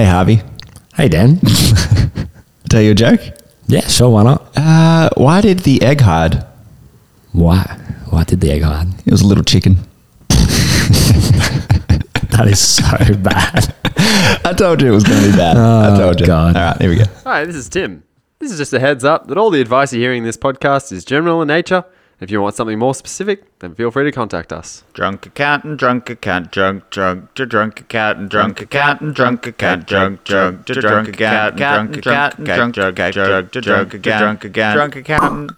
Hey, Harvey. Hey, Dan. Tell you a joke? yeah, sure, why not? Uh, why did the egg hide? Why? Why did the egg hide? It was a little chicken. That is so bad. I told you it was going to be bad. I Oh, told you. God. All right, here we go. Hi, this is Tim. This is just a heads up that all the advice you're hearing in this podcast is general in nature. If you want something more specific, then feel free to contact us. Drunk accountant, drunk accountant, drunk, drunk, to drunk accountant, drunk accountant, drunk accountant, drunk, drunk, to drunk accountant, drunk accountant, drunk, drunk, drunk, to drunk again, drunk again, drunk accountant.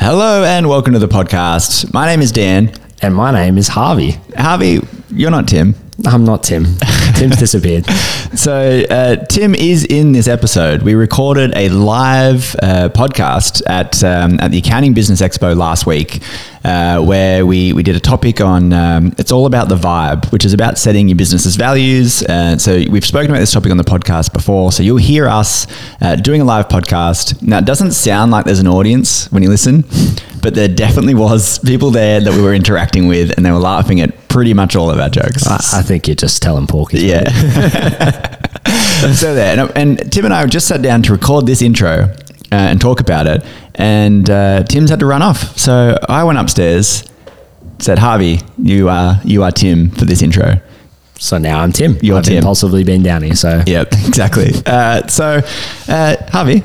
Hello and welcome to the podcast. My name is Dan. And my name is Harvey. Harvey, you're not Tim. I'm not Tim. Tim's disappeared. So uh, Tim is in this episode. We recorded a live uh, podcast at um, at the Accounting Business Expo last week, uh, where we we did a topic on um, it's all about the vibe, which is about setting your business's values. Uh, so we've spoken about this topic on the podcast before. So you'll hear us uh, doing a live podcast. Now it doesn't sound like there's an audience when you listen, but there definitely was people there that we were interacting with, and they were laughing at pretty much all of our jokes. I, I think you're just telling porkies. Yeah. so there, and, and Tim and I just sat down to record this intro uh, and talk about it, and uh, Tim's had to run off. So I went upstairs, said, "Harvey, you are you are Tim for this intro." So now I'm Tim. You're I've Tim. impulsively been down here. So Yep, exactly. Uh, so, uh, Harvey,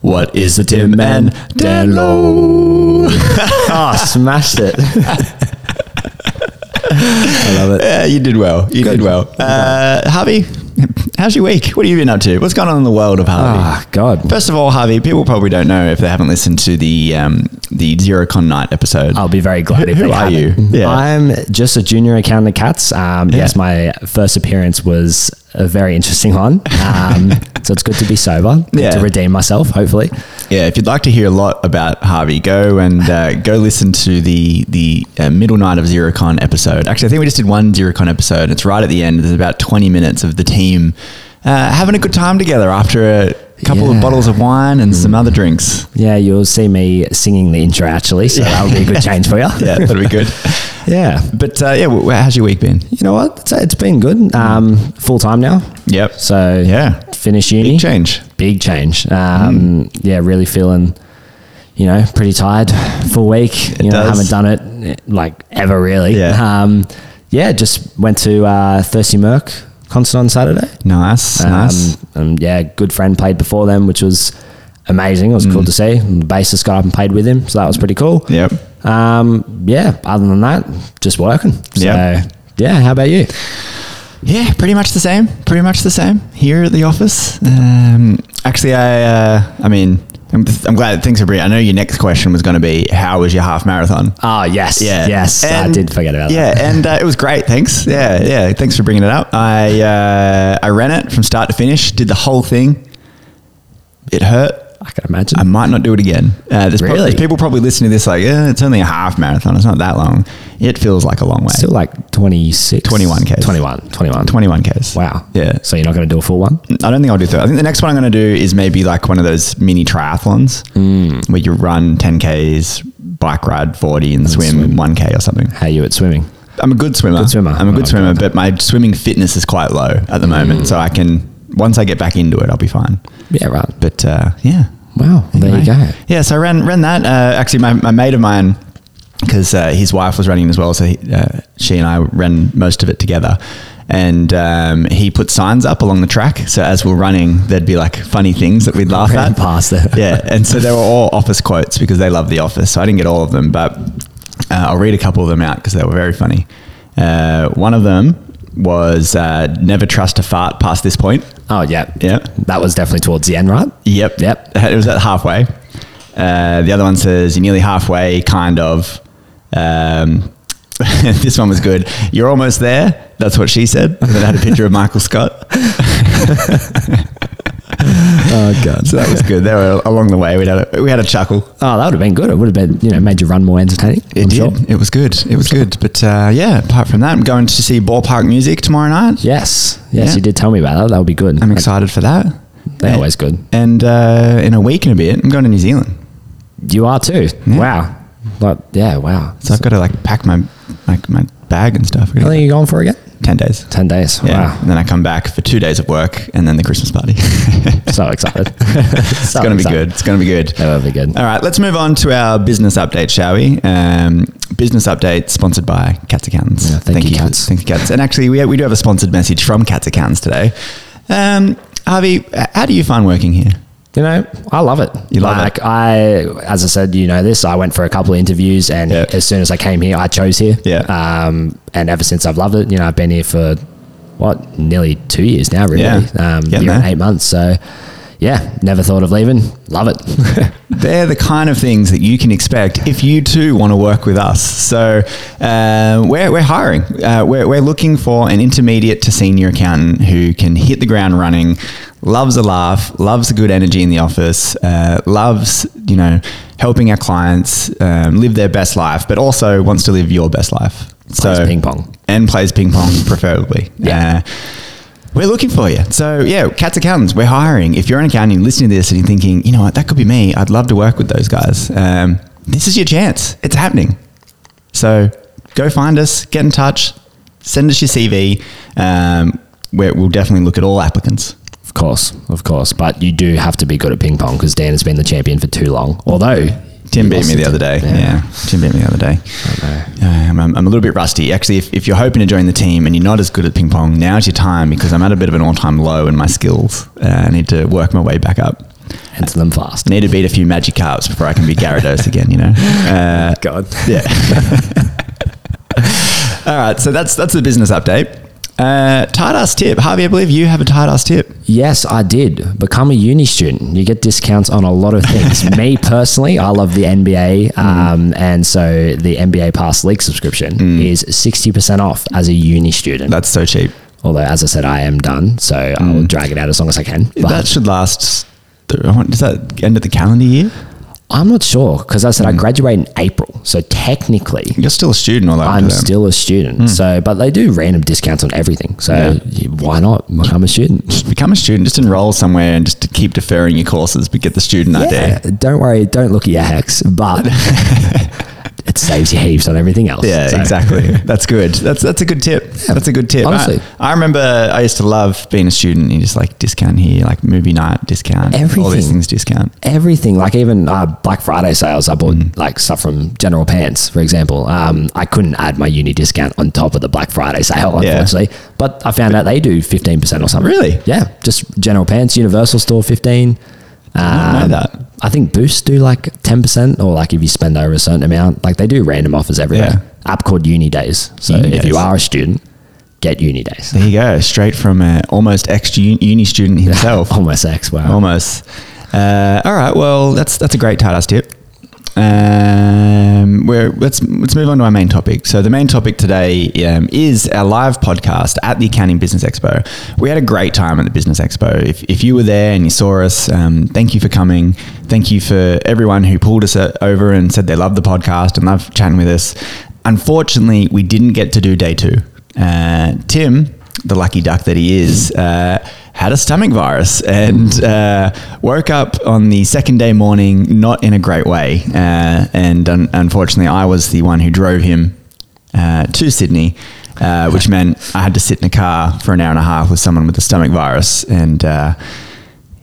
what is the Tim Dan Low? oh, smashed it. I love it. Yeah, you did well. You did well. Uh, Harvey, how's your week? What have you been up to? What's going on in the world of Harvey? Ah, God. First of all, Harvey, people probably don't know if they haven't listened to the um, the Xerocon Night episode. I'll be very glad if Who they are haven't. you? Yeah. I'm just a junior accountant at Cats. Um, Yeah. Yes, my first appearance was a very interesting one. Um, so it's good to be sober, good Yeah. to redeem myself, hopefully. Yeah, if you'd like to hear a lot about Harvey, go and uh, go listen to the the uh, middle night of Xerocon episode. Actually, I think we just did one Xerocon episode. It's right at the end. There's about 20 minutes of the team uh, having a good time together after a couple of bottles of wine and some other drinks. Yeah, you'll see me singing the intro actually, so that'll be a good change for you. Yeah, that'll be good. yeah. But uh, yeah, how's your week been? You know what? It's, it's been good. Um, full time now. Yep. So Yeah. finish uni. Big change. Big change. Um, Yeah, really feeling, you know, pretty tired. Full week. you know, does. haven't done it like ever really. Yeah. Um, yeah, just went to uh, Thirsty Merc concert on Saturday. Nice, Um, nice. and yeah, good friend played before them, which was amazing. It was Mm. cool to see. And the bassist got up and played with him, so that was pretty cool. Yep. Um, yeah. Other than that, just working. So Yep. yeah. How about you? Yeah, pretty much the same. Pretty much the same here at the office. Um, actually, I, uh, I mean, I'm, I'm glad that things are pretty. I know your next question was going to be, how was your half marathon? Oh yes, Yeah. yes. I did forget about yeah, that. Yeah. and uh, it was great. Thanks. Yeah, yeah. Thanks for bringing it up. I uh, I ran it from start to finish. Did the whole thing. It hurt. I can imagine. I might not do it again. Uh, there's, Really? there's people probably listening to this like, eh, it's only a half marathon. It's not that long. It feels like a long way. Still like 26. 21 Ks. 21. 21. 21 k's. Wow. Yeah. So you're not going to do a full one? I don't think I'll do that. I think the next one I'm going to do is maybe like one of those mini triathlons Mm. where you run 10 k's, bike ride 40, and, swim, swim. 1k or something. How are you at swimming? I'm a good swimmer. Good swimmer. I'm a good Oh, swimmer, God. but my swimming fitness is quite low at the moment. Mm. So I can once I get back into it, I'll be fine. Yeah, right. But uh, yeah. Wow. There you go. Yeah, so I ran ran that. Uh, actually, my, my mate of mine, because uh, his wife was running as well, so he, uh, she and I ran most of it together. And um, he put signs up along the track. So as we're running, there'd be like funny things that we'd laugh Ran at. past it. yeah, and so they were all office quotes because they love the office. So I didn't get all of them, but uh, I'll read a couple of them out because they were very funny. Uh, one of them was uh, never trust a fart past this point. Oh, yeah. Yeah. That was definitely towards the end, right? Yep. Yep. It was at halfway. Uh, the other one says, You're nearly halfway, kind of. Um, this one was good. You're almost there. That's what she said. And then I had a picture of Michael Scott. Oh, God. So that was good. They were along the way. We had a, we had a chuckle. Oh, that would have been good. It would have been, you know, made you run more entertaining. It I'm did. sure. It was good. It was good. But uh, yeah, apart from that, I'm going to see Ball Park Music tomorrow night. Yes. Yes, Yeah. you did tell me about that. That would be good. I'm excited for that. They're And- always good. And uh, in a week and a bit, I'm going to New Zealand. You are too. Wow. But yeah, wow. So I've got to like pack my my, my bag and stuff. How long are you going for again? Ten days. 10 days. Yeah, Wow. and then I come back for two days of work, and then the Christmas party. So excited. it's gonna be good. It's gonna be good. That'll be good. All right, let's move on to our business update, shall we? Um, business update sponsored by Cats Accountants. Yeah, thank you, Cats. Thank you, Cats. And actually, we, we do have a sponsored message from Cats Accountants today. Um, Harvey, how do you find working here? You know, I love it. You love like, it? I, as I said, you know this. I went for a couple of interviews, and Yeah. as soon as I came here, I chose here. Yeah. Um, and ever since I've loved it. You know, I've been here for what nearly two years now, really. Yeah. Um, and eight months. So, yeah, never thought of leaving. Love it. They're the kind of things that you can expect if you too want to work with us. So uh, we're, we're hiring. Uh, we're, we're looking for an intermediate to senior accountant who can hit the ground running, loves a laugh, loves a good energy in the office, uh, loves you know helping our clients um, live their best life, but also wants to live your best life. Plays ping pong. and plays ping pong preferably. Yeah. We're looking for you. So yeah, Cats Accountants, we're hiring. If you're an accountant listening to this and you're thinking, you know what, that could be me. I'd love to work with those guys. Um, this is your chance. It's happening. So go find us, get in touch, send us your CV. Um, we'll definitely look at all applicants. Of course, of course. But you do have to be good at ping pong because Dan has been the champion for too long. Although Tim beat me the other day. Tim. Yeah. Tim beat me the other day. Um, I'm, I'm a little bit rusty. Actually, if, if you're hoping to join the team and you're not as good at ping pong, now's your time because I'm at a bit of an all time low in my skills. Uh, I need to work my way back up. Enter them fast. I need to beat a few Magikarps before I can be Gyarados again, you know? Uh, God. yeah. All right. So that's, that's the business update. Uh, tight ass tip. Harvey, I believe you have a tight ass tip. Yes, I did. Become a uni student. You get discounts on a lot of things. Me personally, I love the NBA. Um, and so the NBA Pass League subscription is 60% off as a uni student. That's so cheap. Although, as I said, I am done. So I will drag it out as long as I can. But that should last. Does that end of the calendar year? I'm not sure because I said I hmm. graduate in April. So technically, You're still a student, although I'm still a student. Hmm. So, but they do random discounts on everything. So Yeah. why not become a student? Just become a student. Just enroll somewhere and just to keep deferring your courses, but get the student Yeah, ID. don't worry. Don't look at your HECS, but saves you heaps on everything else. Yeah, So- exactly. That's good. That's that's a good tip. That's a good tip. honestly. I, I remember I used to love being a student. You just like discount here, like movie night discount, everything. all these things discount. Everything, like even uh, Black Friday sales, I bought Mm. like stuff from General Pants, for example. Um, I couldn't add my uni discount on top of the Black Friday sale, Yeah. unfortunately. But I found out they do 15% or something. Really? Yeah. Just General Pants, Universal Store 15. I know that. I think Boost do like 10% or like if you spend over a certain amount, like they do random offers everywhere. Yeah. App called UNiDAYS. So Uni if you are a student, get UNiDAYS. There you go, straight from a almost ex uni student himself. Almost X. Wow. Almost. Uh, all right. Well, that's that's a great ass tip. Um, we're, let's let's move on to our main topic. So the main topic today um, is our live podcast at the Accounting Business Expo. We had a great time at the Business Expo. If, if you were there and you saw us, um, thank you for coming. Thank you for everyone who pulled us uh, over and said they love the podcast and love chatting with us. Unfortunately, we didn't get to do day two. Uh, Tim, the lucky duck that he is, uh, had a stomach virus and uh, woke up on the second day morning not in a great way. Uh, and un- unfortunately, I was the one who drove him uh, to Sydney, uh, which meant I had to sit in a car for an hour and a half with someone with a stomach virus. And uh,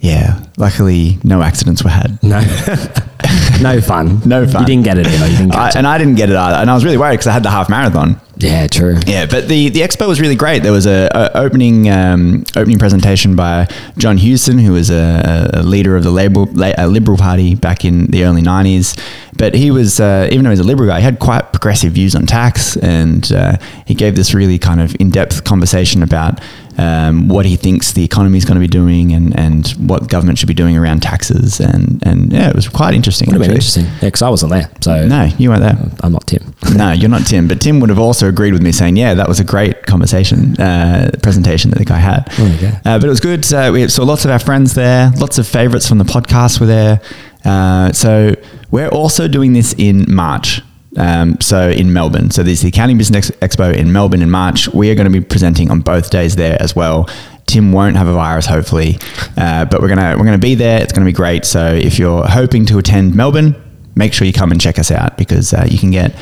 yeah, luckily, no accidents were had. No. no fun. No fun. You didn't get it either. You didn't I, it. and I didn't get it either. And I was really worried because I had the half marathon. Yeah, true. Yeah, but the, the expo was really great. There was a, a opening um, opening presentation by John Hewson, who was a, a leader of the Liberal, La- uh, Liberal Party back in the early '90s. But he was, uh, even though he was a Liberal guy, he had quite progressive views on tax, and uh, he gave this really kind of in depth conversation about um, what he thinks the economy is going to be doing and, and what government should be doing around taxes. And, and yeah, it was quite interesting. Would have been interesting. Yeah, because I wasn't there. So No, you weren't there. I'm not Tim. No, you're not Tim, but Tim would have also agreed with me saying, yeah, that was a great conversation, uh, presentation that the guy had. You. Uh, but it was good. Uh, we saw lots of our friends there, lots of favorites from the podcast were there. Uh, so we're also doing this in March. Um, so in Melbourne. So there's the Accounting Business Expo in Melbourne in March. We are going to be presenting on both days there as well. Tim won't have a virus, hopefully, uh, but we're gonna we're gonna be there. It's gonna be great. So if you're hoping to attend Melbourne, make sure you come and check us out because uh, you can get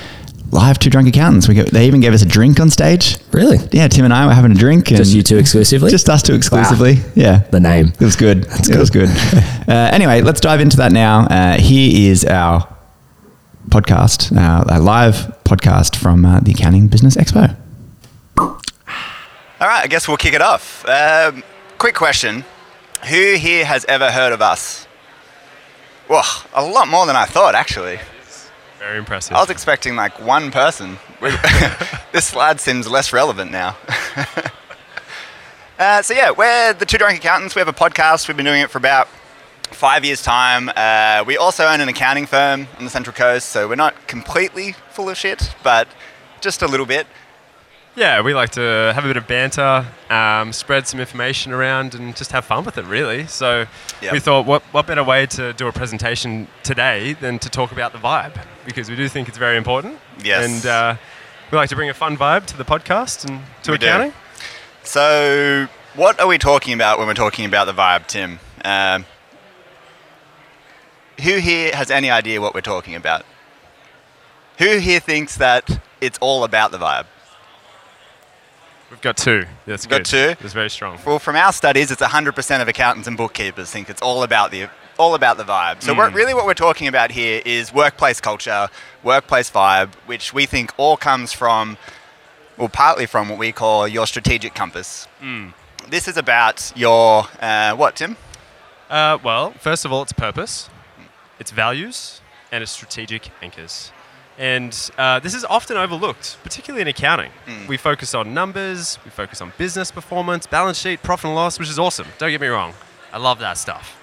live two drunk accountants. We they even gave us a drink on stage. Really? Yeah, Tim and I were having a drink. And Just you two exclusively? Just us two exclusively. Yeah. the name. It was good. it was good. uh, anyway, let's dive into that now. Uh, here is our podcast, uh, a live podcast from uh, the Accounting Business Expo. All right, I guess we'll kick it off. Um, quick question Who here has ever heard of us? Well, a lot more than I thought, actually. Very impressive. I was expecting like one person. This slide seems less relevant now. uh, so, yeah, we're the Two Drunk Accountants. We have a podcast. We've been doing it for about five years' time. Uh, we also own an accounting firm on the Central Coast, so we're not completely full of shit, but just a little bit. yeah, we like to have a bit of banter, um, spread some information around, and just have fun with it, really. So Yep. we thought, what, what better way to do a presentation today than to talk about the vibe? Because we do think it's very important. Yes. And uh, we like to bring a fun vibe to the podcast and to We do. accounting. So, what are we talking about when we're talking about the vibe, Tim? Um, who here has any idea what we're talking about? Who here thinks that it's all about the vibe? We've got two. That's Got good. two? That's very strong. Well, from our studies, it's 100% of accountants and bookkeepers think it's all about the all about the vibe. So, what, really, what we're talking about here is workplace culture, workplace vibe, which we think all comes from, well, partly from what we call your strategic compass. This is about your uh, what, Tim? Uh, well, first of all, it's purpose, its values, and its strategic anchors. And uh, this is often overlooked, particularly in accounting. We focus on numbers, we focus on business performance, balance sheet, profit and loss, which is awesome. Don't get me wrong. I love that stuff.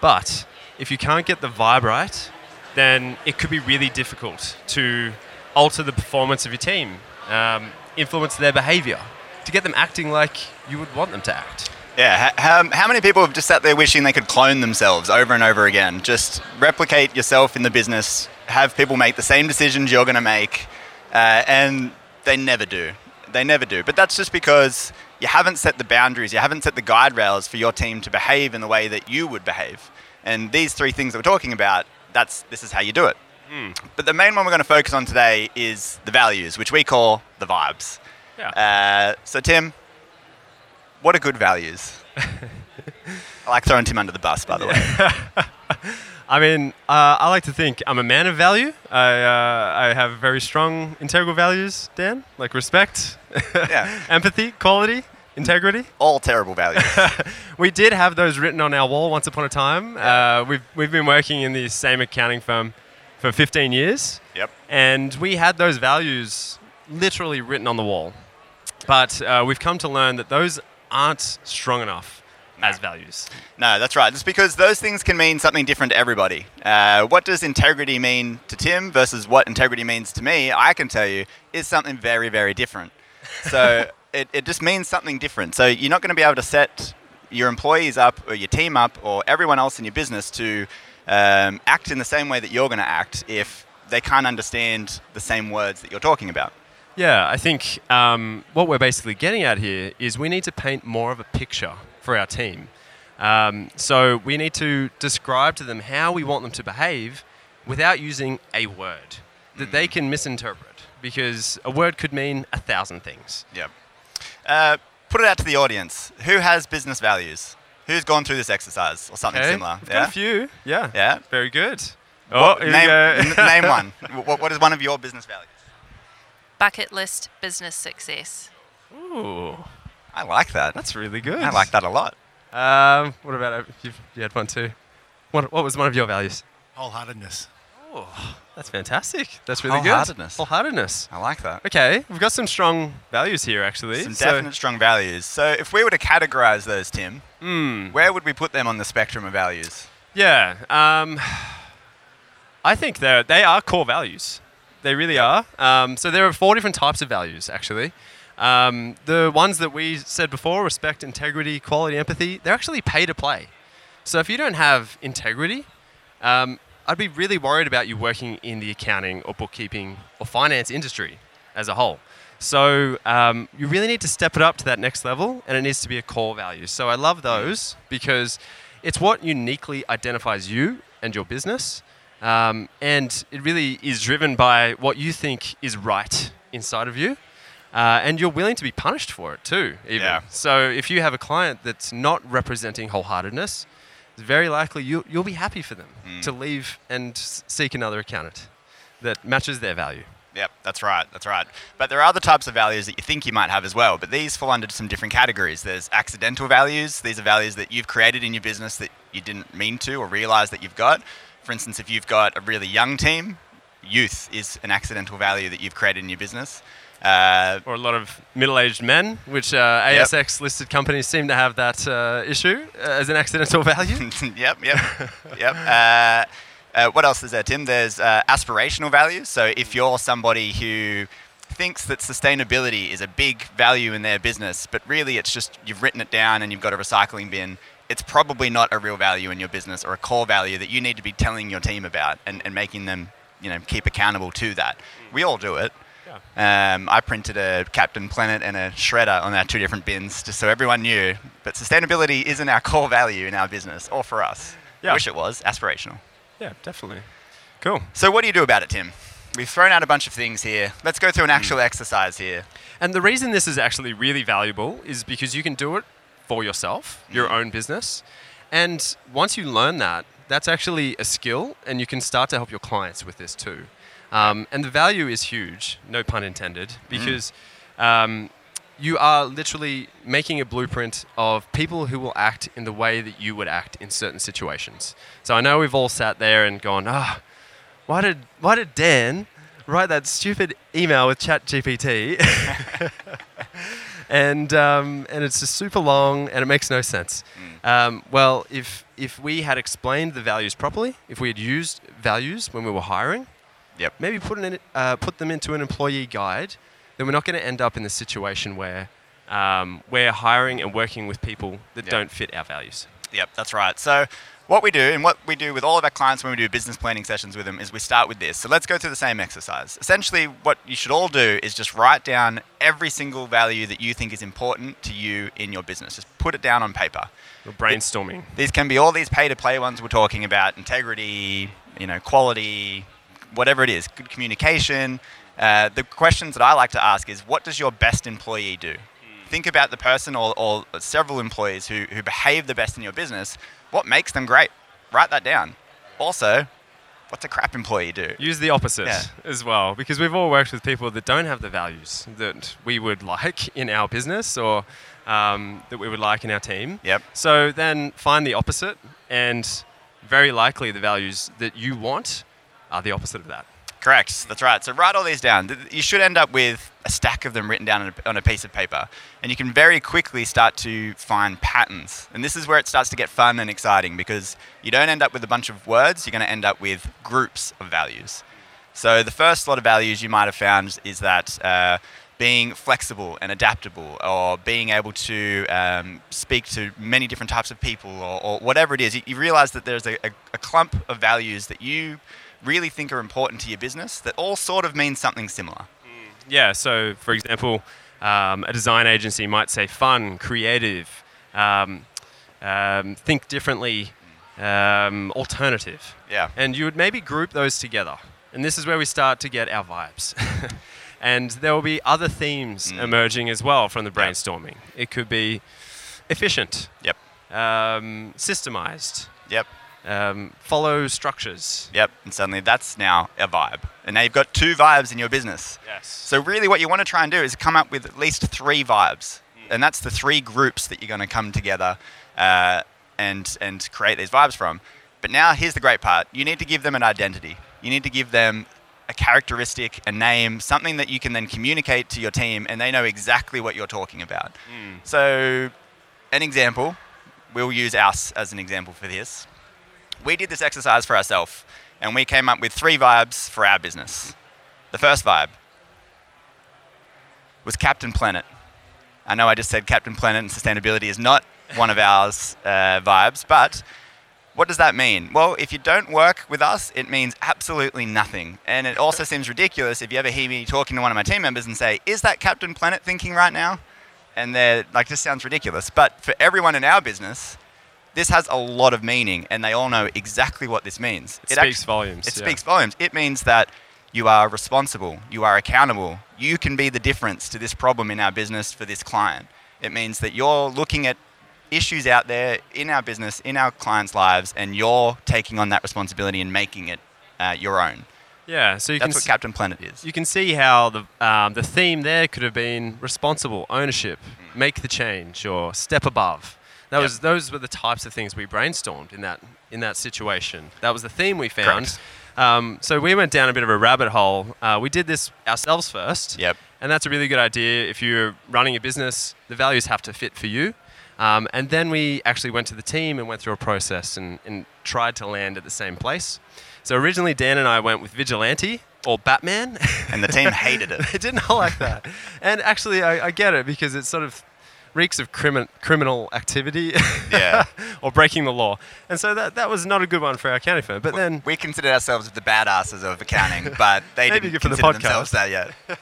But if you can't get the vibe right, then it could be really difficult to alter the performance of your team, um, influence their behavior, to get them acting like you would want them to act. Yeah, how, how many people have just sat there wishing they could clone themselves over and over again? Just replicate yourself in the business, have people make the same decisions you're going to make, uh, and they never do. They never do. But that's just because you haven't set the boundaries, you haven't set the guide rails for your team to behave in the way that you would behave. And these three things that we're talking about, that's this is how you do it. But the main one we're going to focus on today is the values, which we call the vibes. Yeah. Uh, so, Tim, what are good values? I like throwing Tim under the bus, by the way. I mean, uh, I like to think I'm a man of value. I, uh, I have very strong integral values, Dan, like respect, Yeah. empathy, quality, integrity. All terrible values. We did have those written on our wall once upon a time. Uh, we've, we've been working in the same accounting firm for 15 years, yep. and we had those values literally written on the wall. But uh, we've come to learn that those aren't strong enough as values. No, that's right. Just because those things can mean something different to everybody. Uh, what does integrity mean to Tim versus what integrity means to me, I can tell you, is something very, very different. So it, it just means something different. So you're not going to be able to set your employees up or your team up or everyone else in your business to um, act in the same way that you're going to act if they can't understand the same words that you're talking about. Yeah, I think um, what we're basically getting at here is we need to paint more of a picture for our team. Um, so we need to describe to them how we want them to behave without using a word that they can misinterpret because a word could mean a thousand things. Yep. Uh, put it out to the audience. Who has business values? Who's gone through this exercise or something Okay, similar? got a few. Yeah. Yeah. Very good. What- Oh, here name, n- name one. What, what is one of your business values? Bucket list business success. Ooh, I like that. that's really good. I like that a lot. Um, what about uh, you? You had one too. What, what was one of your values? Wholeheartedness. Oh, that's fantastic. That's really Wholeheartedness. good. Wholeheartedness. Wholeheartedness. I like that. Okay, we've got some strong values here, actually. Some So- definite strong values. So if we were to categorize those, Tim, Hmm. where would we put them on the spectrum of values? yeah. Um, I think they they are core values. They really are. Um, so there are four different types of values, actually. Um, the ones that we said before respect, integrity, quality, empathy they're actually pay to play. So if you don't have integrity, um, I'd be really worried about you working in the accounting or bookkeeping or finance industry as a whole. So um, you really need to step it up to that next level, and it needs to be a core value. So I love those because it's what uniquely identifies you and your business, Um, and it really is driven by what you think is right inside of you. Uh, and you're willing to be punished for it too, even. Yeah. So if you have a client that's not representing wholeheartedness, it's very likely you, you'll be happy for them to leave and seek another accountant that matches their value. Yep, that's right. That's right. But there are other types of values that you think you might have as well. But these fall under some different categories. There's accidental values. These are values that you've created in your business that you didn't mean to or realize that you've got. For instance, if you've got a really young team, youth is an accidental value that you've created in your business. Uh, Or a lot of middle-aged men, which uh, Yep. ASX-listed companies seem to have that uh, issue uh, as an accidental value. yep, yep, yep. Uh, uh, what else is there, Tim? There's uh, aspirational values. So if you're somebody who thinks that sustainability is a big value in their business, but really it's just you've written it down and you've got a recycling bin, it's probably not a real value in your business or a core value that you need to be telling your team about and, and making them, you know, keep accountable to that. We all do it. Um, I printed a Captain Planet and a shredder on our two different bins just so everyone knew. But sustainability isn't our core value in our business or for us. I Yeah. wish it was aspirational. yeah, definitely. Cool. So, what do you do about it, Tim? We've thrown out a bunch of things here. Let's go through an actual exercise here. And the reason this is actually really valuable is because you can do it for yourself, your own business. And once you learn that, that's actually a skill, and you can start to help your clients with this too. Um, and the value is huge, no pun intended, because um, you are literally making a blueprint of people who will act in the way that you would act in certain situations. So I know we've all sat there and gone, ah, why did why did Dan write that stupid email with ChatGPT? and um, and it's just super long and it makes no sense. Um, well, if if we had explained the values properly, if we had used values when we were hiring, Yep. maybe put in, uh, put them into an employee guide, then we're not going to end up in the situation where um, we're hiring and working with people that Yep. don't fit our values. Yep, that's right. So, what we do and what we do with all of our clients when we do business planning sessions with them is we start with this. So, let's go through the same exercise. Essentially, what you should all do is just write down every single value that you think is important to you in your business. Just put it down on paper. We're brainstorming. These can be all these pay to play ones we're talking about integrity, you know, quality, whatever it is, good communication. Uh, the questions that I like to ask is what does your best employee do? Think about the person or, or several employees who, who behave the best in your business. What makes them great? Write that down. Also, what's a crap employee do? Use the opposite Yeah. as well, because we've all worked with people that don't have the values that we would like in our business or um, that we would like in our team. Yep. So then find the opposite, and very likely the values that you want are the opposite of that. Correct. That's right. So write all these down. You should end up with a stack of them written down on a, piece of paper, and you can very quickly start to find patterns. And this is where it starts to get fun and exciting because you don't end up with a bunch of words. You're going to end up with groups of values. So the first lot of values you might have found is that. Uh, being flexible and adaptable, or being able to um, speak to many different types of people, or, or whatever it is, you, you realize that there's a, a, a clump of values that you really think are important to your business that all sort of mean something similar. Yeah. So, for example, um, a design agency might say fun, creative, um, um, think differently, um, alternative. Yeah. And you would maybe group those together. And this is where we start to get our vibes. and there will be other themes emerging as well from the brainstorming. It could be efficient, Yep. um, systemized, Yep. Um, follow structures. Yep. And suddenly that's now a vibe. And now you've got two vibes in your business. Yes. So really what you want to try and do is come up with at least three vibes. And that's the three groups that you're going to come together uh, and, and create these vibes from. But now here's the great part. You need to give them an identity. You need to give them a characteristic, a name, something that you can then communicate to your team and they know exactly what you're talking about. So an example, we'll use us as an example for this. We did this exercise for ourselves and we came up with three vibes for our business. The first vibe was Captain Planet. I know I just said Captain Planet and sustainability is not one of ours uh, vibes, but what does that mean? Well, if you don't work with us, it means absolutely nothing. And it also seems ridiculous if you ever hear me talking to one of my team members and say, Is that Captain Planet thinking right now? And they're like, This sounds ridiculous. But for everyone in our business, this has a lot of meaning, and they all know exactly what this means. It speaks act- volumes, It yeah. speaks volumes. It means that you are responsible, you are accountable, you can be the difference to this problem in our business for this client. It means that you're looking at issues out there in our business, in our clients' lives, and you're taking on that responsibility and making it uh, your own. Yeah, so you That's can what Captain Planet is. you can see how the um, the theme there could have been responsible ownership, make the change, or step above. That Yep. was those were the types of things we brainstormed in that in that situation. That was the theme we found. Um, so we went down a bit of a rabbit hole. Uh, we did this ourselves first. Yep. And that's a really good idea. If you're running a business, the values have to fit for you. Um, and then we actually went to the team and went through a process and, and tried to land at the same place. So originally, Dan and I went with Vigilante or Batman. And the team hated it. they did not like that. And actually, I, I get it because it's sort of reeks of crimin- criminal activity Yeah. or breaking the law. And so that, that was not a good one for our accounting firm. But then we considered ourselves the badasses of accounting, but they didn't for the consider themselves that yet.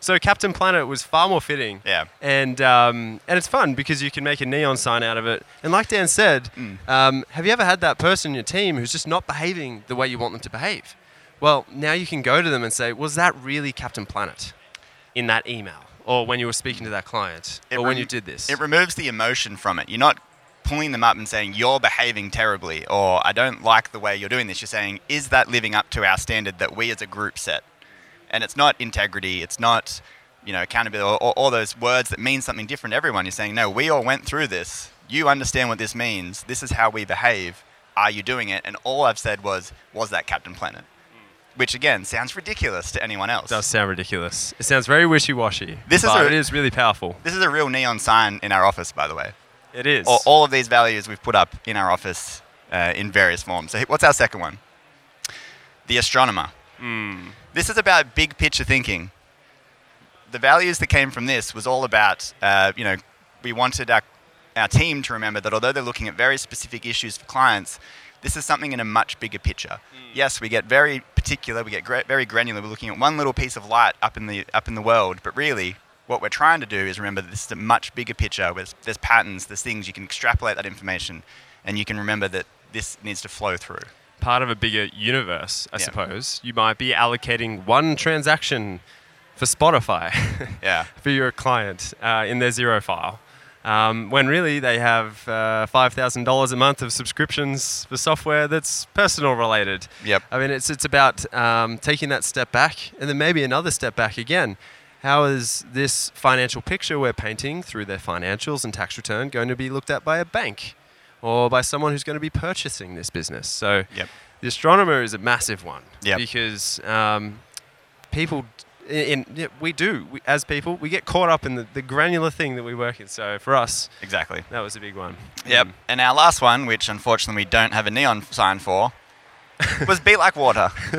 So Captain Planet was far more fitting. Yeah. And um, and it's fun because you can make a neon sign out of it. And like Dan said, Mm. um, have you ever had that person in your team who's just not behaving the way you want them to behave? Well, now you can go to them and say, was that really Captain Planet in that email? Or when you were speaking to that client? It or when rem- you did this? It removes the emotion from it. You're not pulling them up and saying, you're behaving terribly, or I don't like the way you're doing this. You're saying, is that living up to our standard that we as a group set? And it's not integrity, it's not, you know, accountability, or, or all those words that mean something different to everyone. You're saying, no, we all went through this. You understand what this means. This is how we behave. Are you doing it? And all I've said was, was that Captain Planet? Which again sounds ridiculous to anyone else. does sound ridiculous. It sounds very wishy-washy. This is a- it is really powerful. This is a real neon sign in our office, by the way. It is. all, all of these values we've put up in our office uh, in various forms. So, what's our second one? The astronomer. This is about big picture thinking. The values that came from this was all about, uh, you know, we wanted our, our team to remember that although they're looking at very specific issues for clients, this is something in a much bigger picture. Yes, we get very particular, we get gra- very granular. We're looking at one little piece of light up in the up in the world, but really, what we're trying to do is remember that this is a much bigger picture. Where there's, there's patterns, there's things you can extrapolate that information, and you can remember that this needs to flow through. part of a bigger universe, I Yeah. suppose. You might be allocating one transaction for Spotify Yeah. for your client uh, in their Xero file. Um, when really they have uh, $5,000 a month of subscriptions for software that's personal related. Yep. I mean, it's, it's about um, taking that step back and then maybe another step back again. How is this financial picture we're painting through their financials and tax return going to be looked at by a bank or by someone who's going to be purchasing this business? So Yep. the astronomer is a massive one Yep. because um, people in yeah, we do we, as people we get caught up in the, the granular thing that we work in so for us Exactly. that was a big one Yep. Mm. And our last one, which unfortunately we don't have a neon sign for, was Be Like Water.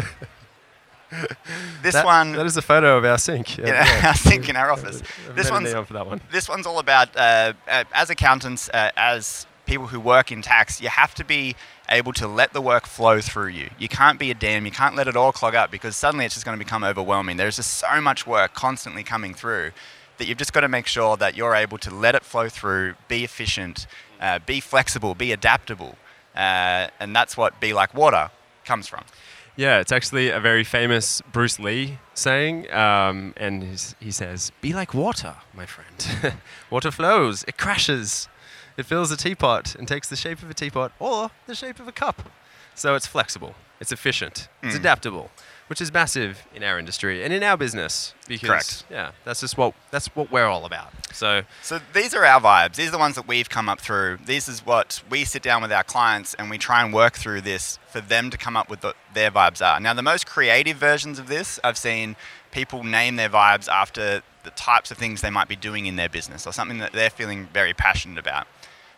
this That- one, that is a photo of our sink in our sink in our office. This one's neon for that one this one's all about uh, uh, as accountants, uh, as people who work in tax, you have to be able to let the work flow through you. You can't be a dam. You can't let it all clog up because suddenly it's just going to become overwhelming. There's just so much work constantly coming through that you've just got to make sure that you're able to let it flow through, be efficient, uh, be flexible, be adaptable, uh, and that's what "be like water" comes from. yeah it's actually a very famous bruce lee saying um, and he says be like water my friend water flows it crashes it fills a teapot and takes the shape of a teapot or the shape of a cup so it's flexible it's efficient it's Mm. adaptable which is massive in our industry and in our business because Correct. yeah that's just what that's what we're all about so So these are our vibes. These are the ones that we've come up through. This is what we sit down with our clients and we try and work through this for them to come up with what their vibes are. Now, the most creative versions of this, I've seen people name their vibes after the types of things they might be doing in their business or something that they're feeling very passionate about.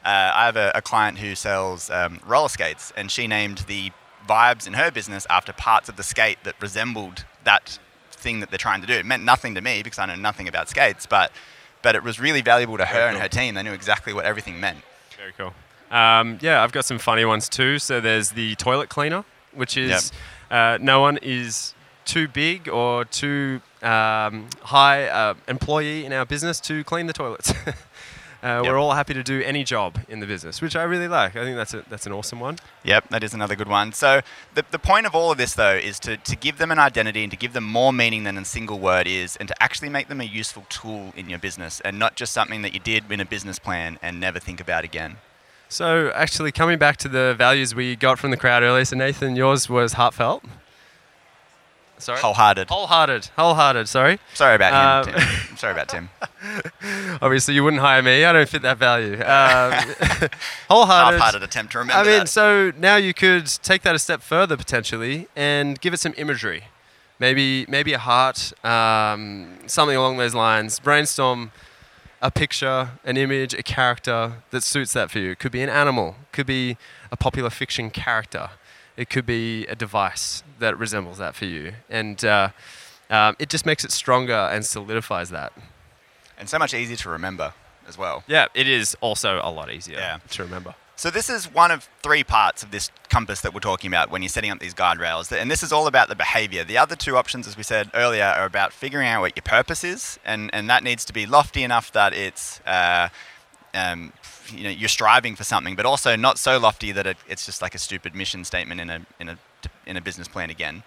Uh, I have a, a client who sells um, roller skates, and she named the vibes in her business after parts of the skate that resembled that thing that they're trying to do. It meant nothing to me because I know nothing about skates, but but it was really valuable to her and her team. They knew exactly what everything meant. Very cool. Um, yeah, I've got some funny ones too. So there's the toilet cleaner, which is uh, no one is too big or too um, high uh, employee in our business to clean the toilets. Uh, We're all happy to do any job in the business, which I really like. I think that's a, that's an awesome one. Yep, that is another good one. So the, the point of all of this though is to, to give them an identity and to give them more meaning than a single word is and to actually make them a useful tool in your business and not just something that you did in a business plan and never think about again. So actually, coming back to the values we got from the crowd earlier, so Nathan, yours was heartfelt. Sorry. Wholehearted. Wholehearted. Wholehearted. Sorry. Sorry about him, Um, Tim. I'm sorry about Tim. Obviously, you wouldn't hire me. I don't fit that value. Um, wholehearted. Half-hearted attempt to remember I mean, that. so now you could take that a step further potentially and give it some imagery. Maybe, maybe a heart, um, something along those lines. Brainstorm a picture, an image, a character that suits that for you. It could be an animal, could be a popular fiction character, it could be a device that resembles that for you, and uh, um, it just makes it stronger and solidifies that. and so much easier to remember as well. Yeah, it is also a lot easier Yeah. to remember. So this is one of three parts of this compass that we're talking about when you're setting up these guardrails, and this is all about the behavior. The other two options, as we said earlier, are about figuring out what your purpose is, and, and that needs to be lofty enough that it's uh, um, you know you're striving for something, but also not so lofty that it, it's just like a stupid mission statement in a in a in a business plan again.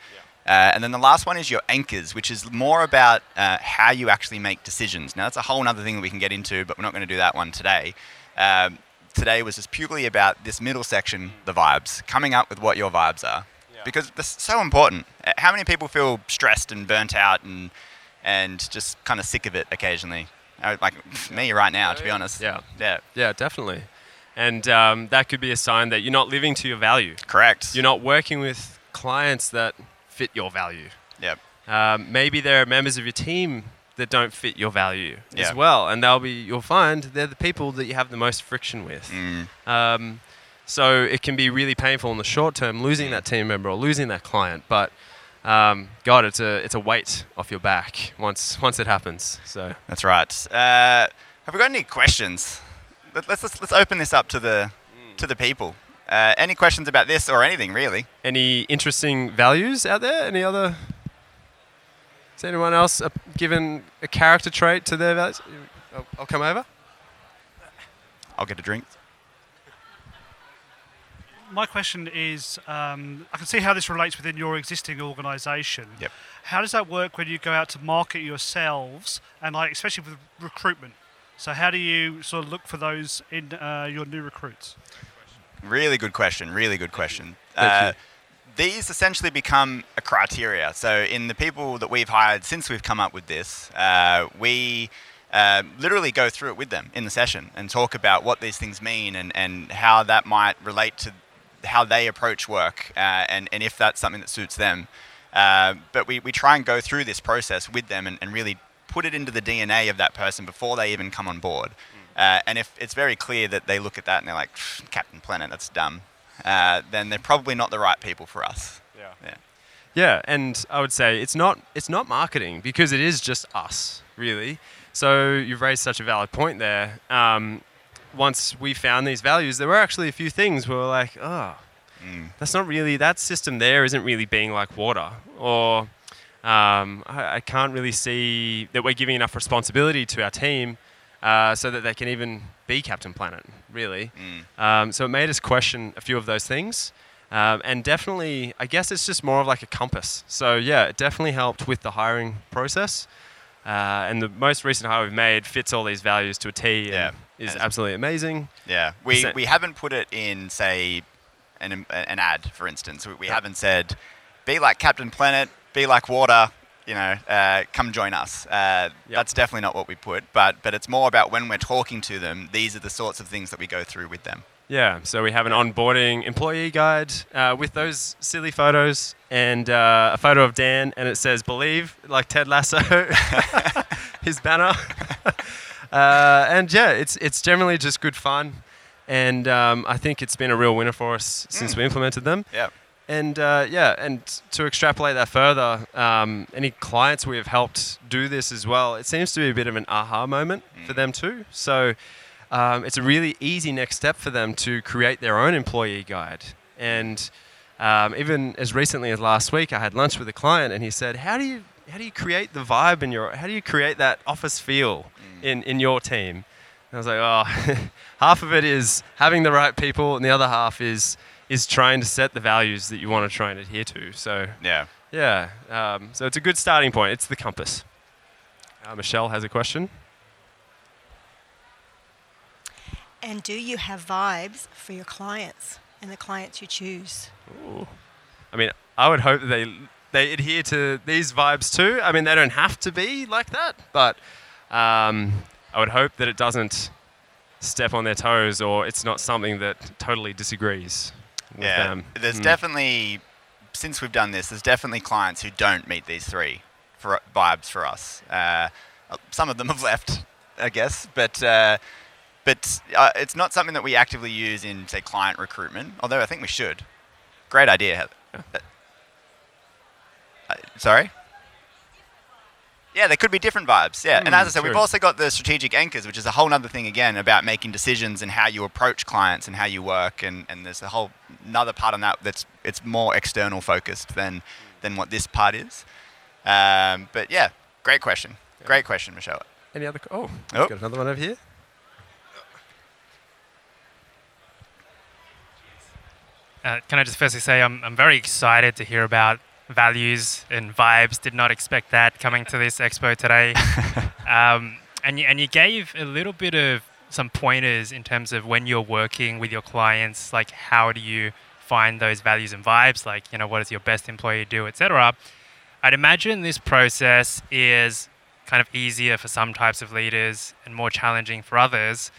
Uh, and then the last one is your anchors, which is more about uh, how you actually make decisions. Now, that's a whole other thing that we can get into, but we're not going to do that one today. Um, today was just purely about this middle section, the vibes, coming up with what your vibes are. Because that's so important. Uh, How many people feel stressed and burnt out and, and just kind of sick of it occasionally? Uh, Like me right now, to be honest. Yeah. Yeah, Yeah, definitely. And um, that could be a sign that you're not living to your value. correct. You're not working with clients that fit your value. Yep. Um, maybe there are members of your team that don't fit your value Yeah. as well, and they'll be. You'll find they're the people that you have the most friction with. Mm. Um, so it can be really painful in the short term losing that team member or losing that client, but um, God, it's a it's a weight off your back once once it happens. So That's right. Uh, have we got any questions? Let, let's, let's let's open this up to the to the people. Uh, any questions about this or anything really? any interesting values out there? Any other? Has anyone else given a character trait to their values? I'll, I'll come over. I'll get a drink. My question is, um, I can see how this relates within your existing organisation. Yep. How does that work when you go out to market yourselves, and like especially with recruitment? So how do you sort of look for those in uh, your new recruits? Really good question. Really good question. Thank Uh, you. these essentially become a criteria. So in the people that we've hired since we've come up with this, uh, we uh, literally go through it with them in the session and talk about what these things mean and, and how that might relate to how they approach work uh, and, and if that's something that suits them. Uh, but we, we try and go through this process with them and, and really put it into the DNA of that person before they even come on board. Uh, and if it's very clear that they look at that and they're like, Captain Planet, that's dumb, uh, then they're probably not the right people for us. Yeah. Yeah. Yeah, and I would say it's not it's not marketing because it is just us really. So you've raised such a valid point there. Um, once we found these values, there were actually a few things where we're like, oh, that's not really that system there isn't really being like water, or um, I, I can't really see that we're giving enough responsibility to our team. Uh, so that they can even be Captain Planet, really. Um, so it made us question a few of those things. Um, and definitely, I guess it's just more of like a compass. So yeah, it definitely helped with the hiring process. Uh, and the most recent hire we've made fits all these values to a T. Yeah. Is absolutely amazing. Yeah, we, we haven't put it in, say, an, an ad, for instance. We, we haven't said, be like Captain Planet, be like water, you know, uh, come join us. Uh, That's definitely not what we put, but, but it's more about when we're talking to them, these are the sorts of things that we go through with them. Yeah. So we have an onboarding employee guide uh, with those silly photos and uh, a photo of Dan, and it says "Believe," like Ted Lasso, his banner. uh, and yeah, it's it's generally just good fun, and um, I think it's been a real winner for us since we implemented them. Yeah. And uh, yeah, and to extrapolate that further, um, any clients we have helped do this as well, it seems to be a bit of an aha moment for them too. So um, it's a really easy next step for them to create their own employee guide. And um, even as recently as last week, I had lunch with a client, and he said, "How do you how do you create the vibe in your how do you create that office feel in in your team?" I was like, oh, half of it is having the right people, and the other half is is trying to set the values that you want to try and adhere to. So Yeah. yeah, um, so it's a good starting point. It's the compass. Uh, Michelle has a question. And do you have vibes for your clients and the clients you choose? Ooh. I mean, I would hope that they they adhere to these vibes too. I mean, they don't have to be like that, but um, I would hope that it doesn't step on their toes or it's not something that totally disagrees with yeah. them. There's Mm. definitely, since we've done this, there's definitely clients who don't meet these three for vibes for us. Uh, some of them have left, I guess, but uh, but uh, it's not something that we actively use in say client recruitment. Although I think we should. Great idea, Heather. Uh, uh, sorry. Yeah, there could be different vibes. Yeah, and as I said, we've also got the strategic anchors, which is a whole other thing again about making decisions and how you approach clients and how you work, and, and there's a whole another part on that that's it's more external focused than than what this part is. Um, but yeah, great question. Great question, Michelle. Any other? Oh, Oh. got another one over here. Uh, can I just firstly say I'm, I'm very excited to hear about values and vibes. Did not expect that coming to this expo today. um, and, you, and you gave a little bit of some pointers in terms of when you're working with your clients, like how do you find those values and vibes, like, you know, what does your best employee do, etc. I'd imagine this process is kind of easier for some types of leaders and more challenging for others.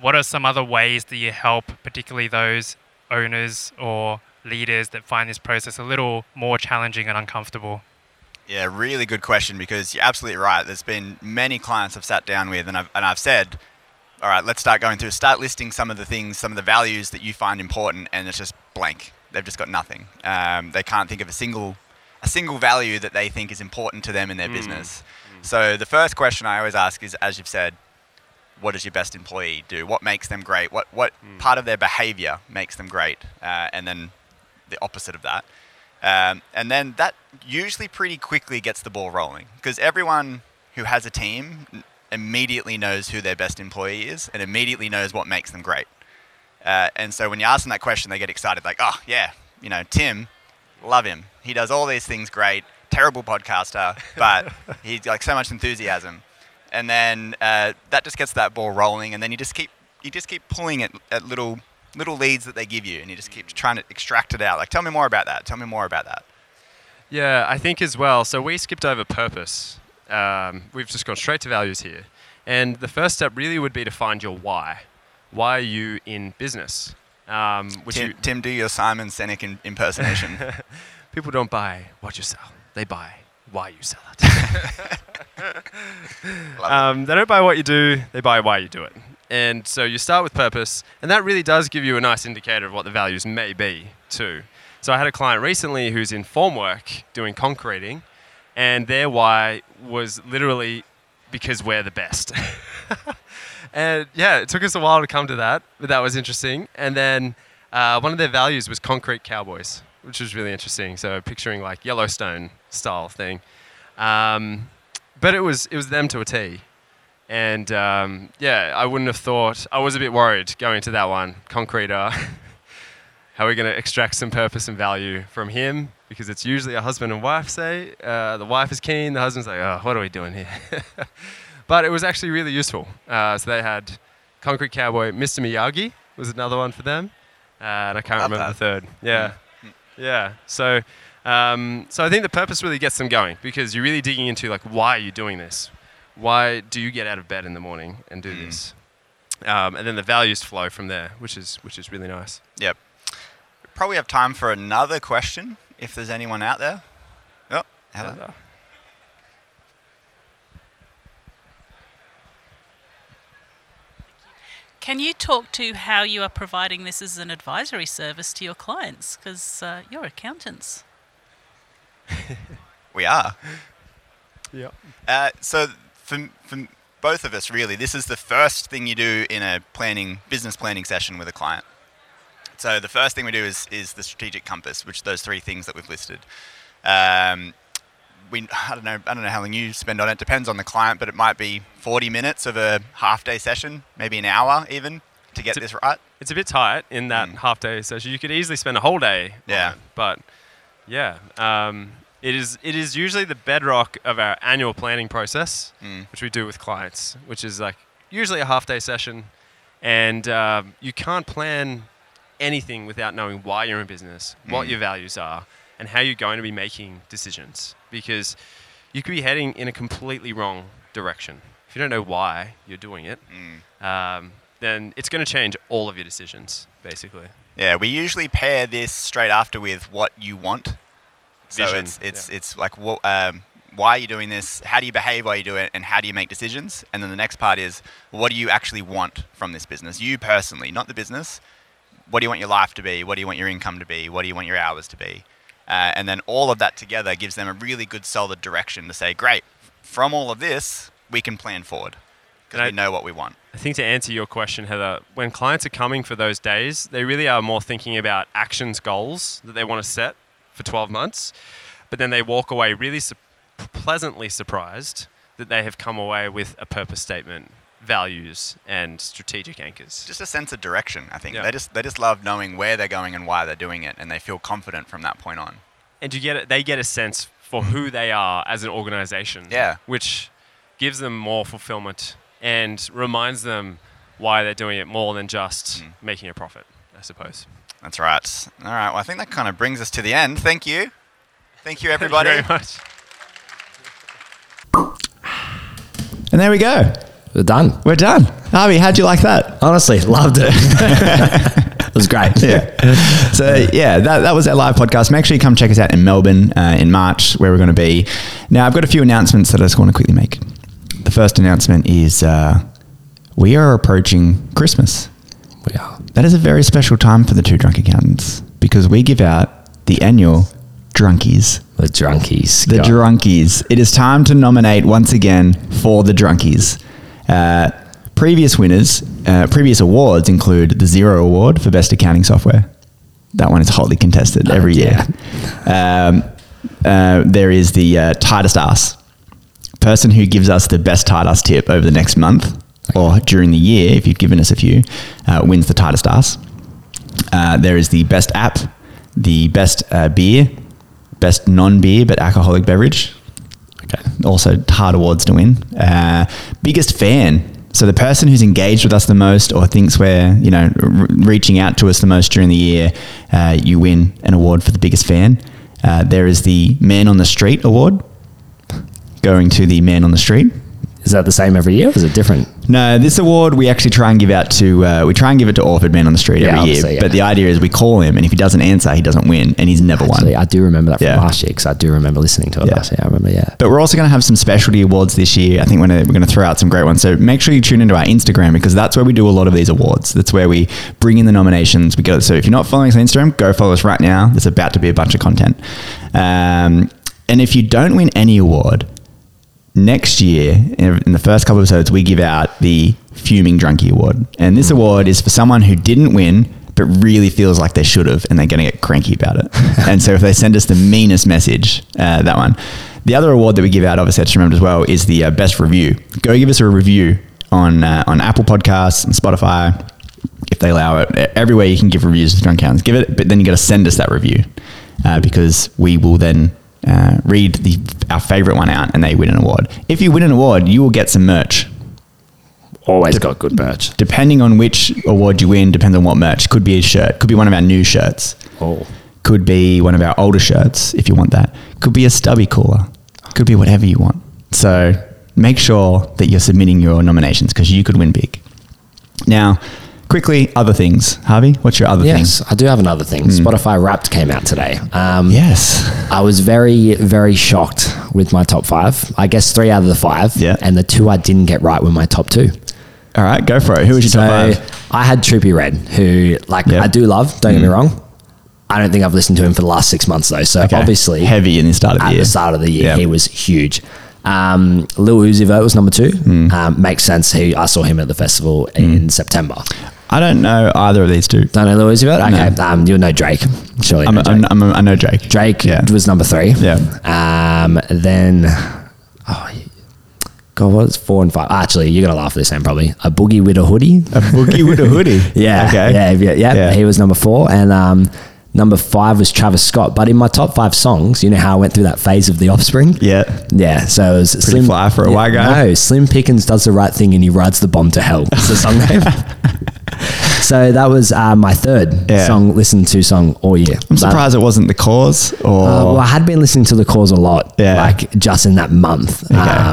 What are some other ways that you help, particularly those owners or leaders that find this process a little more challenging and uncomfortable? Yeah, really good question because you're absolutely right. There's been many clients I've sat down with and I've, and I've said, all right, let's start going through, start listing some of the things, some of the values that you find important, and it's just blank. They've just got nothing. Um, they can't think of a single, a single value that they think is important to them in their business. So the first question I always ask is, as you've said, what does your best employee do? What makes them great? What what part of their behavior makes them great? Uh, and then the opposite of that. Um, and then that usually pretty quickly gets the ball rolling because everyone who has a team immediately knows who their best employee is and immediately knows what makes them great. Uh, and so when you ask them that question, they get excited, like, oh, yeah, you know, Tim, love him. He does all these things great, terrible podcaster, but he's like so much enthusiasm. And then uh, that just gets that ball rolling, and then you just keep you just keep pulling at, at little little leads that they give you, and you just keep trying to extract it out. Like, tell me more about that. Tell me more about that. Yeah, I think as well. So we skipped over purpose. Um, we've just gone straight to values here. And the first step really would be to find your why. Why are you in business? Um, which Tim, you, Tim, do your Simon Sinek in, impersonation. people don't buy what you sell; they buy why you sell it. It. um, they don't buy what you do; they buy why you do it. And so you start with purpose, and that really does give you a nice indicator of what the values may be too. So I had a client recently who's in formwork doing concreting, and their why was literally because we're the best. and yeah, it took us a while to come to that, but that was interesting. And then uh, one of their values was concrete cowboys, which was really interesting. So picturing like Yellowstone style thing. Um, but it was it was them to a T. And um, yeah, I wouldn't have thought. I was a bit worried going to that one. Concrete. Uh, how are we going to extract some purpose and value from him? Because it's usually a husband and wife say. Uh, the wife is keen, the husband's like, oh, what are we doing here? but it was actually really useful. Uh, so they had Concrete Cowboy, Mr. Miyagi was another one for them. Uh, and I can't Love remember that. the third. Yeah. Yeah. So, um, so I think the purpose really gets them going because you're really digging into like, why are you doing this? Why do you get out of bed in the morning and do this? Um, and then the values flow from there, which is which is really nice. Yep. Probably have time for another question if there's anyone out there. Oh, Heather. Can you talk to how you are providing this as an advisory service to your clients? Because uh, you're accountants. We are. Yeah. Uh, so for, for both of us, really, this is the first thing you do in a planning business planning session with a client. So the first thing we do is, is the strategic compass, which are those three things that we've listed. Um, we I don't know I don't know how long you spend on it. Depends on the client, but it might be 40 minutes of a half day session, maybe an hour even to get this right. It's a bit tight in that half day session. You could easily spend a whole day. Yeah. it, but yeah, um, it is it is usually the bedrock of our annual planning process, Mm. which we do with clients, which is like usually a half day session, and um, you can't plan anything without knowing why you're in business, what Mm. your values are, and how you're going to be making decisions. Because you could be heading in a completely wrong direction if you don't know why you're doing it. Mm. Um, then it's going to change all of your decisions, basically. Yeah, we usually pair this straight after with what you want. So it's it's it's like what, um, why are you doing this? How do you behave while you do it? And how do you make decisions? And then the next part is what do you actually want from this business? You personally, not the business. What do you want your life to be? What do you want your income to be? What do you want your hours to be? Uh, and then all of that together gives them a really good solid direction to say, great, from all of this, we can plan forward because we know what we want. I think to answer your question, Heather, when clients are coming for those days, they really are more thinking about actions goals that they want to set for 12 months, but then they walk away really su- pleasantly surprised that they have come away with a purpose statement, values, and strategic anchors. Just a sense of direction, I think. Yeah. They just they just love knowing where they're going and why they're doing it, and they feel confident from that point on. and you get it, they get a sense for who they are as an organization. Yeah. Which gives them more fulfillment and reminds them why they're doing it more than just Mm. making a profit, I suppose. That's right. All right. Well, I think that kind of brings us to the end. Thank you. Thank you, Thank you everybody. very much. And there we go. We're done. We're done. Harvey, how'd you like that? Honestly, loved it. it was great. yeah. So yeah, that, that was our live podcast. Make sure you come check us out in Melbourne uh, in March, where we're going to be. Now, I've got a few announcements that I just want to quickly make. The first announcement is uh, we are approaching Christmas. We are. That is a very special time for the two drunk accountants because we give out the annual drunkies. The drunkies. The Go. drunkies. It is time to nominate once again for the drunkies. Uh, previous winners, uh, previous awards include the Xero Award for Best Accounting Software. That one is hotly contested every year. Um, uh, there is the uh, tightest ass. Person who gives us the best tight ass tip over the next month or during the year, if you've given us a few, uh, wins the tightest ass. Uh, there is the best app, the best uh, beer, best non-beer but alcoholic beverage. Okay. Also hard awards to win. Uh, biggest fan. So the person who's engaged with us the most or thinks we're you know reaching out to us the most during the year, uh, you win an award for the biggest fan. Uh, there is the Man on the Street award, going to the Man on the Street. Is that the same every year or is it different? No, this award we actually try and give out to uh, we try and give it to Orford Man on the Street Yeah, every year. obviously, yeah. But the idea is we call him, and if he doesn't answer, he doesn't win, and he's never Actually, won. I do remember that from Yeah. last year because I do remember listening to it Yeah. last year. I remember, yeah. But we're also going to have some specialty awards this year. I think we're going to, we're going to throw out some great ones. So make sure you tune into our Instagram because that's where we do a lot of these awards. That's where we bring in the nominations. We go. So if you're not following us on Instagram, go follow us right now. There's about to be a bunch of content. Um, and if you don't win any award, next year in the first couple of episodes we give out the fuming drunkie award. And this award is for someone who didn't win but really feels like they should have and they're going to get cranky about it. And so if they send us the meanest message uh, that one. The other award that we give out obviously I just remembered as well is the uh, best review. Go give us a review on uh, on apple podcasts and spotify. If they allow it everywhere you can give reviews to drunk hounds give it but then you got to send us that review uh, because we will then uh, read the our favorite one out and they win an award. If you win an award you will get some merch. Always got good merch. depending on which award you win depends on what merch. Could be a shirt. Could be one of our new shirts. Oh. could be one of our older shirts if you want that. Could be a stubby cooler could be whatever you want. So make sure that you're submitting your nominations because you could win big. Now quickly other things harvey what's your other Yes, thing I do have another thing. Spotify Wrapped came out today. Um, yes I was very, very shocked with my top five. I guess three out of the five. Yeah. And the two I didn't get right were my top two. all right go for it who was your So top five I had Trippie Redd, who like Yeah. I do love. Don't get me wrong. I don't think I've listened to him for the last six months though. So Okay. obviously, heavy in the start of the at year the start of the year, Yeah. he was huge. Um, Lil Uzi Vert was number two. Hmm. Um, makes sense. He, I saw him at the festival in September. I don't know either of these two. Don't know Louis Vuitton? Okay, No. um, you'll know Drake. Surely, I'm, know Drake. I'm, I'm, I know Drake. Drake Yeah. was number three. Yeah. Um, then, oh, God, what's four and five? Actually, you're gonna laugh at this name probably. A boogie with a hoodie. A boogie with a hoodie. yeah. Okay. Yeah. Yeah. Yeah. Yeah. He was number four, and um, number five was Travis Scott. But in my top five songs, you know how I went through that phase of the Offspring. Yeah. Yeah, so it was Slim fly for a white guy. No, Slim Pickens does the right thing and he rides the bomb to hell. It's the song name. so that was uh, my third Yeah. song listened to song all year. I'm surprised it wasn't the cause or. uh, well, I had been listening to the cause a lot, Yeah. like just in that month. Okay. Mm.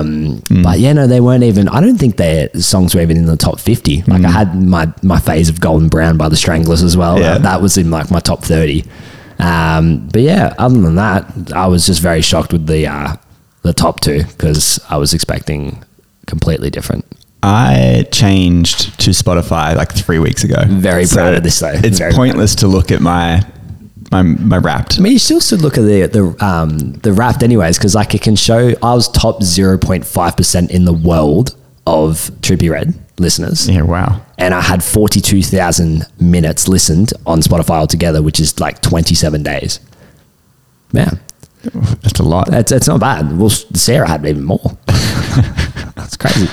Um, But yeah, no, they weren't even. I don't think their songs were even in the top fifty. Like I had my my phase of Golden Brown by the Stranglers as well. Mm. Yeah. Uh, that was in like my top thirty. Um, but yeah, other than that, I was just very shocked with the uh, the top two because I was expecting completely different. I changed to Spotify like three weeks ago. Very proud of this, though. It's Very pointless to look at my my my Wrapped. I mean, you still should look at the the um, the Wrapped anyways, because like it can show I was top zero point five percent in the world of Trippie Redd listeners, Yeah. Wow. and I had forty two thousand minutes listened on Spotify altogether, which is like twenty seven days. Yeah, That's a lot. it's it's not bad. Well, Sarah had even more. That's crazy.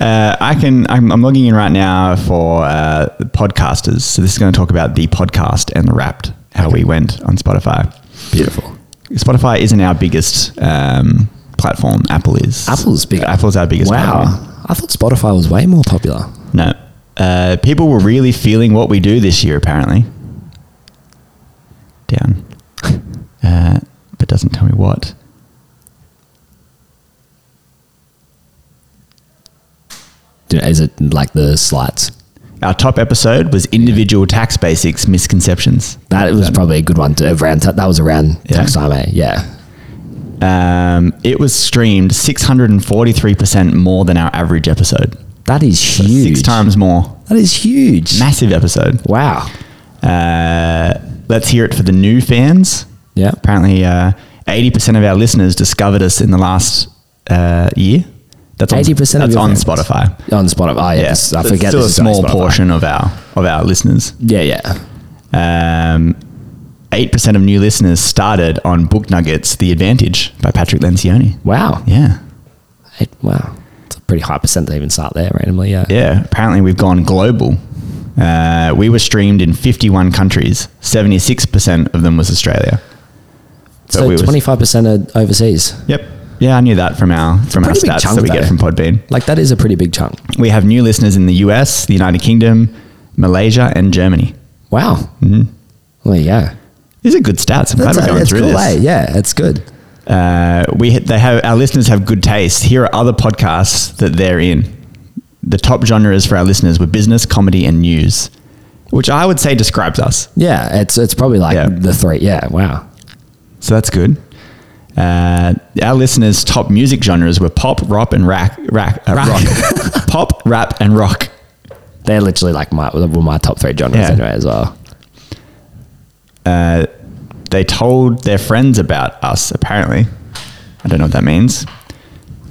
Uh, I can. I'm, I'm logging in right now for uh, the podcasters. So this is going to talk about the podcast and the Wrapped. How we went on Spotify. Beautiful. Spotify isn't our biggest um, platform. Apple is. Apple's bigger. Apple's our biggest. Wow, platform. I thought Spotify was way more popular. No. Uh, people were really feeling what we do this year, apparently. Down. Uh, but doesn't tell me what. Is it like the slides? Our top episode was individual tax basics misconceptions. That was probably a good one to around. That was around Yeah. tax time, eh? Yeah. Um, it was streamed 643% more than our average episode. That is So huge. Six times more. That is huge. Massive episode. Wow. Uh, let's hear it for the new fans. Yeah. Apparently, uh, 80% of our listeners discovered us in the last uh, year. That's 80% of that's on. Spotify. On Spotify. Oh, yeah. Yes, I So forget Still a this is only small portion of our of our listeners. Yeah, yeah. Um, 8% of new listeners started on Book Nuggets, The Advantage by Patrick Lencioni. Wow. Yeah. It, wow. It's a pretty high percent to even start there randomly. Yeah. Yeah. Apparently, we've gone global. Uh, we were streamed in 51 countries. 76% of them was Australia. But So we twenty five percent are overseas. Yep. Yeah, I knew that from our from our pretty big stats chunk, that we though. get from Podbean. Like that is a pretty big chunk. We have new listeners in the US, the United Kingdom, Malaysia, and Germany. Wow. Mm-hmm. Well, yeah. These are good stats. I'm glad That's, we're going through cool. this. eh? Yeah, it's good. Uh, we they have our listeners have good taste. Here are other podcasts that they're in. The top genres for our listeners were business, comedy, and news, which I would say describes us. Yeah, it's it's probably like Yeah. the three. Yeah. Wow. So that's good. Uh, our listeners' top music genres were pop, rock, and rack, rack, uh, rock. pop, rap, and rock. They're literally like my were my top three genres Yeah. anyway as well. Uh, they told their friends about us, apparently. I don't know what that means.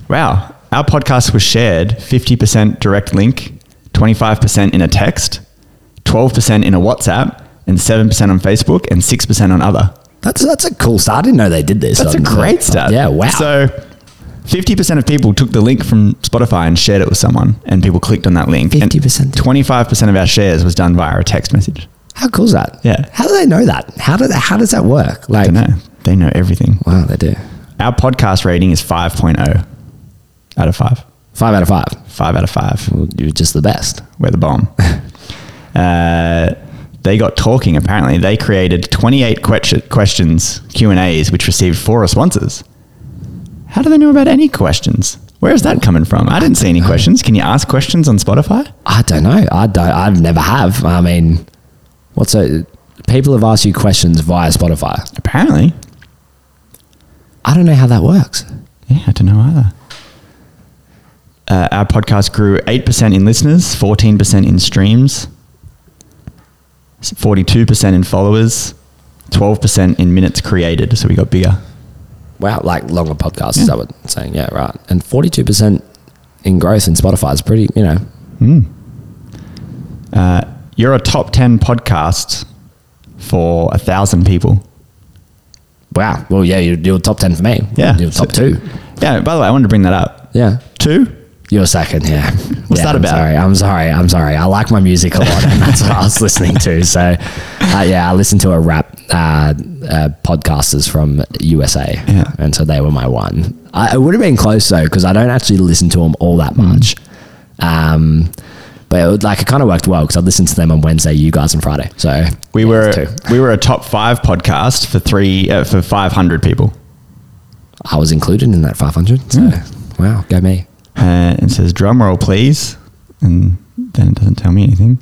Wow. Our podcast was shared 50% direct link, 25% in a text, 12% in a WhatsApp, and 7% on Facebook, and 6% on other. That's that's a cool start. I didn't know they did this. That's a great stat. Yeah. Wow. So 50% of people took the link from Spotify and shared it with someone, and people clicked on that link. 50%. 25% of our shares was done via a text message. How cool is that? Yeah. How do they know that? How do they, how does that work? Like I don't know. They know everything. wow, they do. Our podcast rating is 5.0 out of 5. Five out of five. 5 out of 5. Well, you're just the best. We're the bomb. uh, they got talking, apparently. They created 28 que- questions, Q&As, which received four responses. How do they know about any questions? Where is that coming from? I didn't see any questions. Can you ask questions on Spotify? I don't know. I don't. I've never have. I mean, what's a? People have asked you questions via Spotify. Apparently. I don't know how that works. Yeah, I don't know either. Uh, our podcast grew 8% in listeners, 14% in streams, 42% in followers, 12% in minutes created. So we got bigger. Wow, like longer podcasts. Is that what I'm saying? Yeah, right. And 42 percent in growth in Spotify is pretty. You know, Uh, you're a top 10 podcast for a thousand people. Wow. Well, yeah, you're, you're top 10 for me. Yeah. You're top So- two. Yeah, by the way, I wanted to bring that up. Yeah. Two? You're second, yeah. What's Yeah, that I'm about? Sorry, I'm sorry, I'm sorry. I like my music a lot, and that's what I was listening to. So, uh, yeah, I listened to a rap uh, uh, podcasters from USA, Yeah. and so they were my one. I, it would have been close though, because I don't actually listen to them all that Hmm. much. Um, but it, would- like it kind of worked well because I listened to them on Wednesday, you guys on Friday. So We yeah, were we were a top five podcast for three uh, for 500 people. I was included in that 500. So wow, go me. Uh, it says drum roll, please, and then it doesn't tell me anything.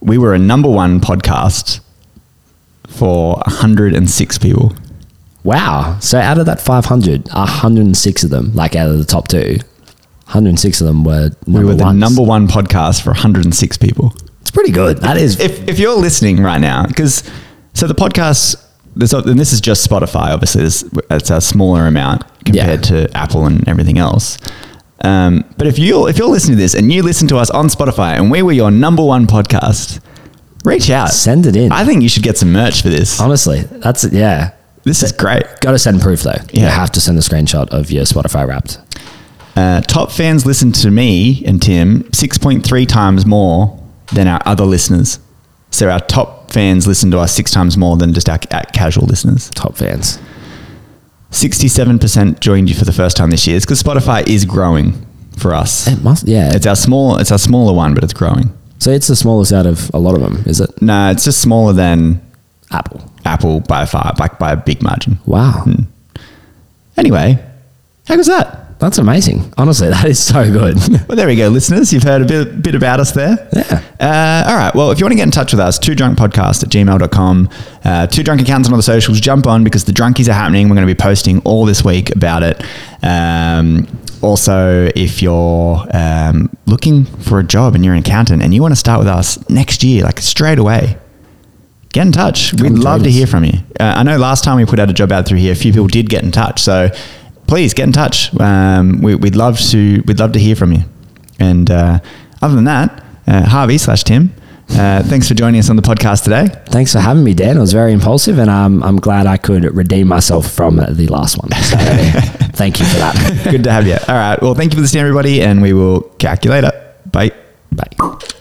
We were a number one podcast for 106 people. Wow. So out of that 500, 106 of them, like out of the top two, 106 of them were number we were the ones. number one podcast for 106 people. It's pretty good. That is. If, if you're listening right now, because so the podcast, this, and this is just Spotify, obviously, it's a smaller amount compared to Apple and everything else. Um, but if you if you're listening to this and you listen to us on Spotify and we were your number one podcast, reach out, Send it in. I think you should get some merch for this. Honestly, that's yeah. This is great. Got to send proof though. You have to send a screenshot of your Spotify Wrapped. Uh, top fans listen to me and Tim 6.3 times more than our other listeners. So our top fans listen to us six times more than just our, our casual listeners. Top fans. 67% joined you for the first time this year. It's because Spotify is growing for us. It must. Yeah. It's our small, it's our smaller one, but it's growing. so it's the smallest out of a lot of them, is it? No, it's just smaller than Apple. Apple by far, like by a big margin. Wow. Hmm. Anyway, how goes that? That's amazing. Honestly, that is so good. Well, there we go, listeners. You've heard a bit, bit about us there. Yeah. Uh, all right. Well, if you want to get in touch with us, two drunk podcast at gmail.com, uh, two drunk accounts on all the socials. Jump on because the drunkies are happening. We're going to be posting all this week about it. Um, also, if you're um, looking for a job and you're an accountant and you want to start with us next year, like straight away, get in touch. We'd love to hear from you. Uh, I know last time we put out a job ad through here, a few people did get in touch. So please get in touch. Um, we, we'd love to. We'd love to hear from you. And uh, other than that, uh, Harvey slash Tim, uh, thanks for joining us on the podcast today. Thanks for having me, Dan. It was very impulsive, and um, I'm glad I could redeem myself from the last one. So thank you for that. Good to have you. All right. Well, thank you for listening, everybody, and we will calculate it. Bye. Bye.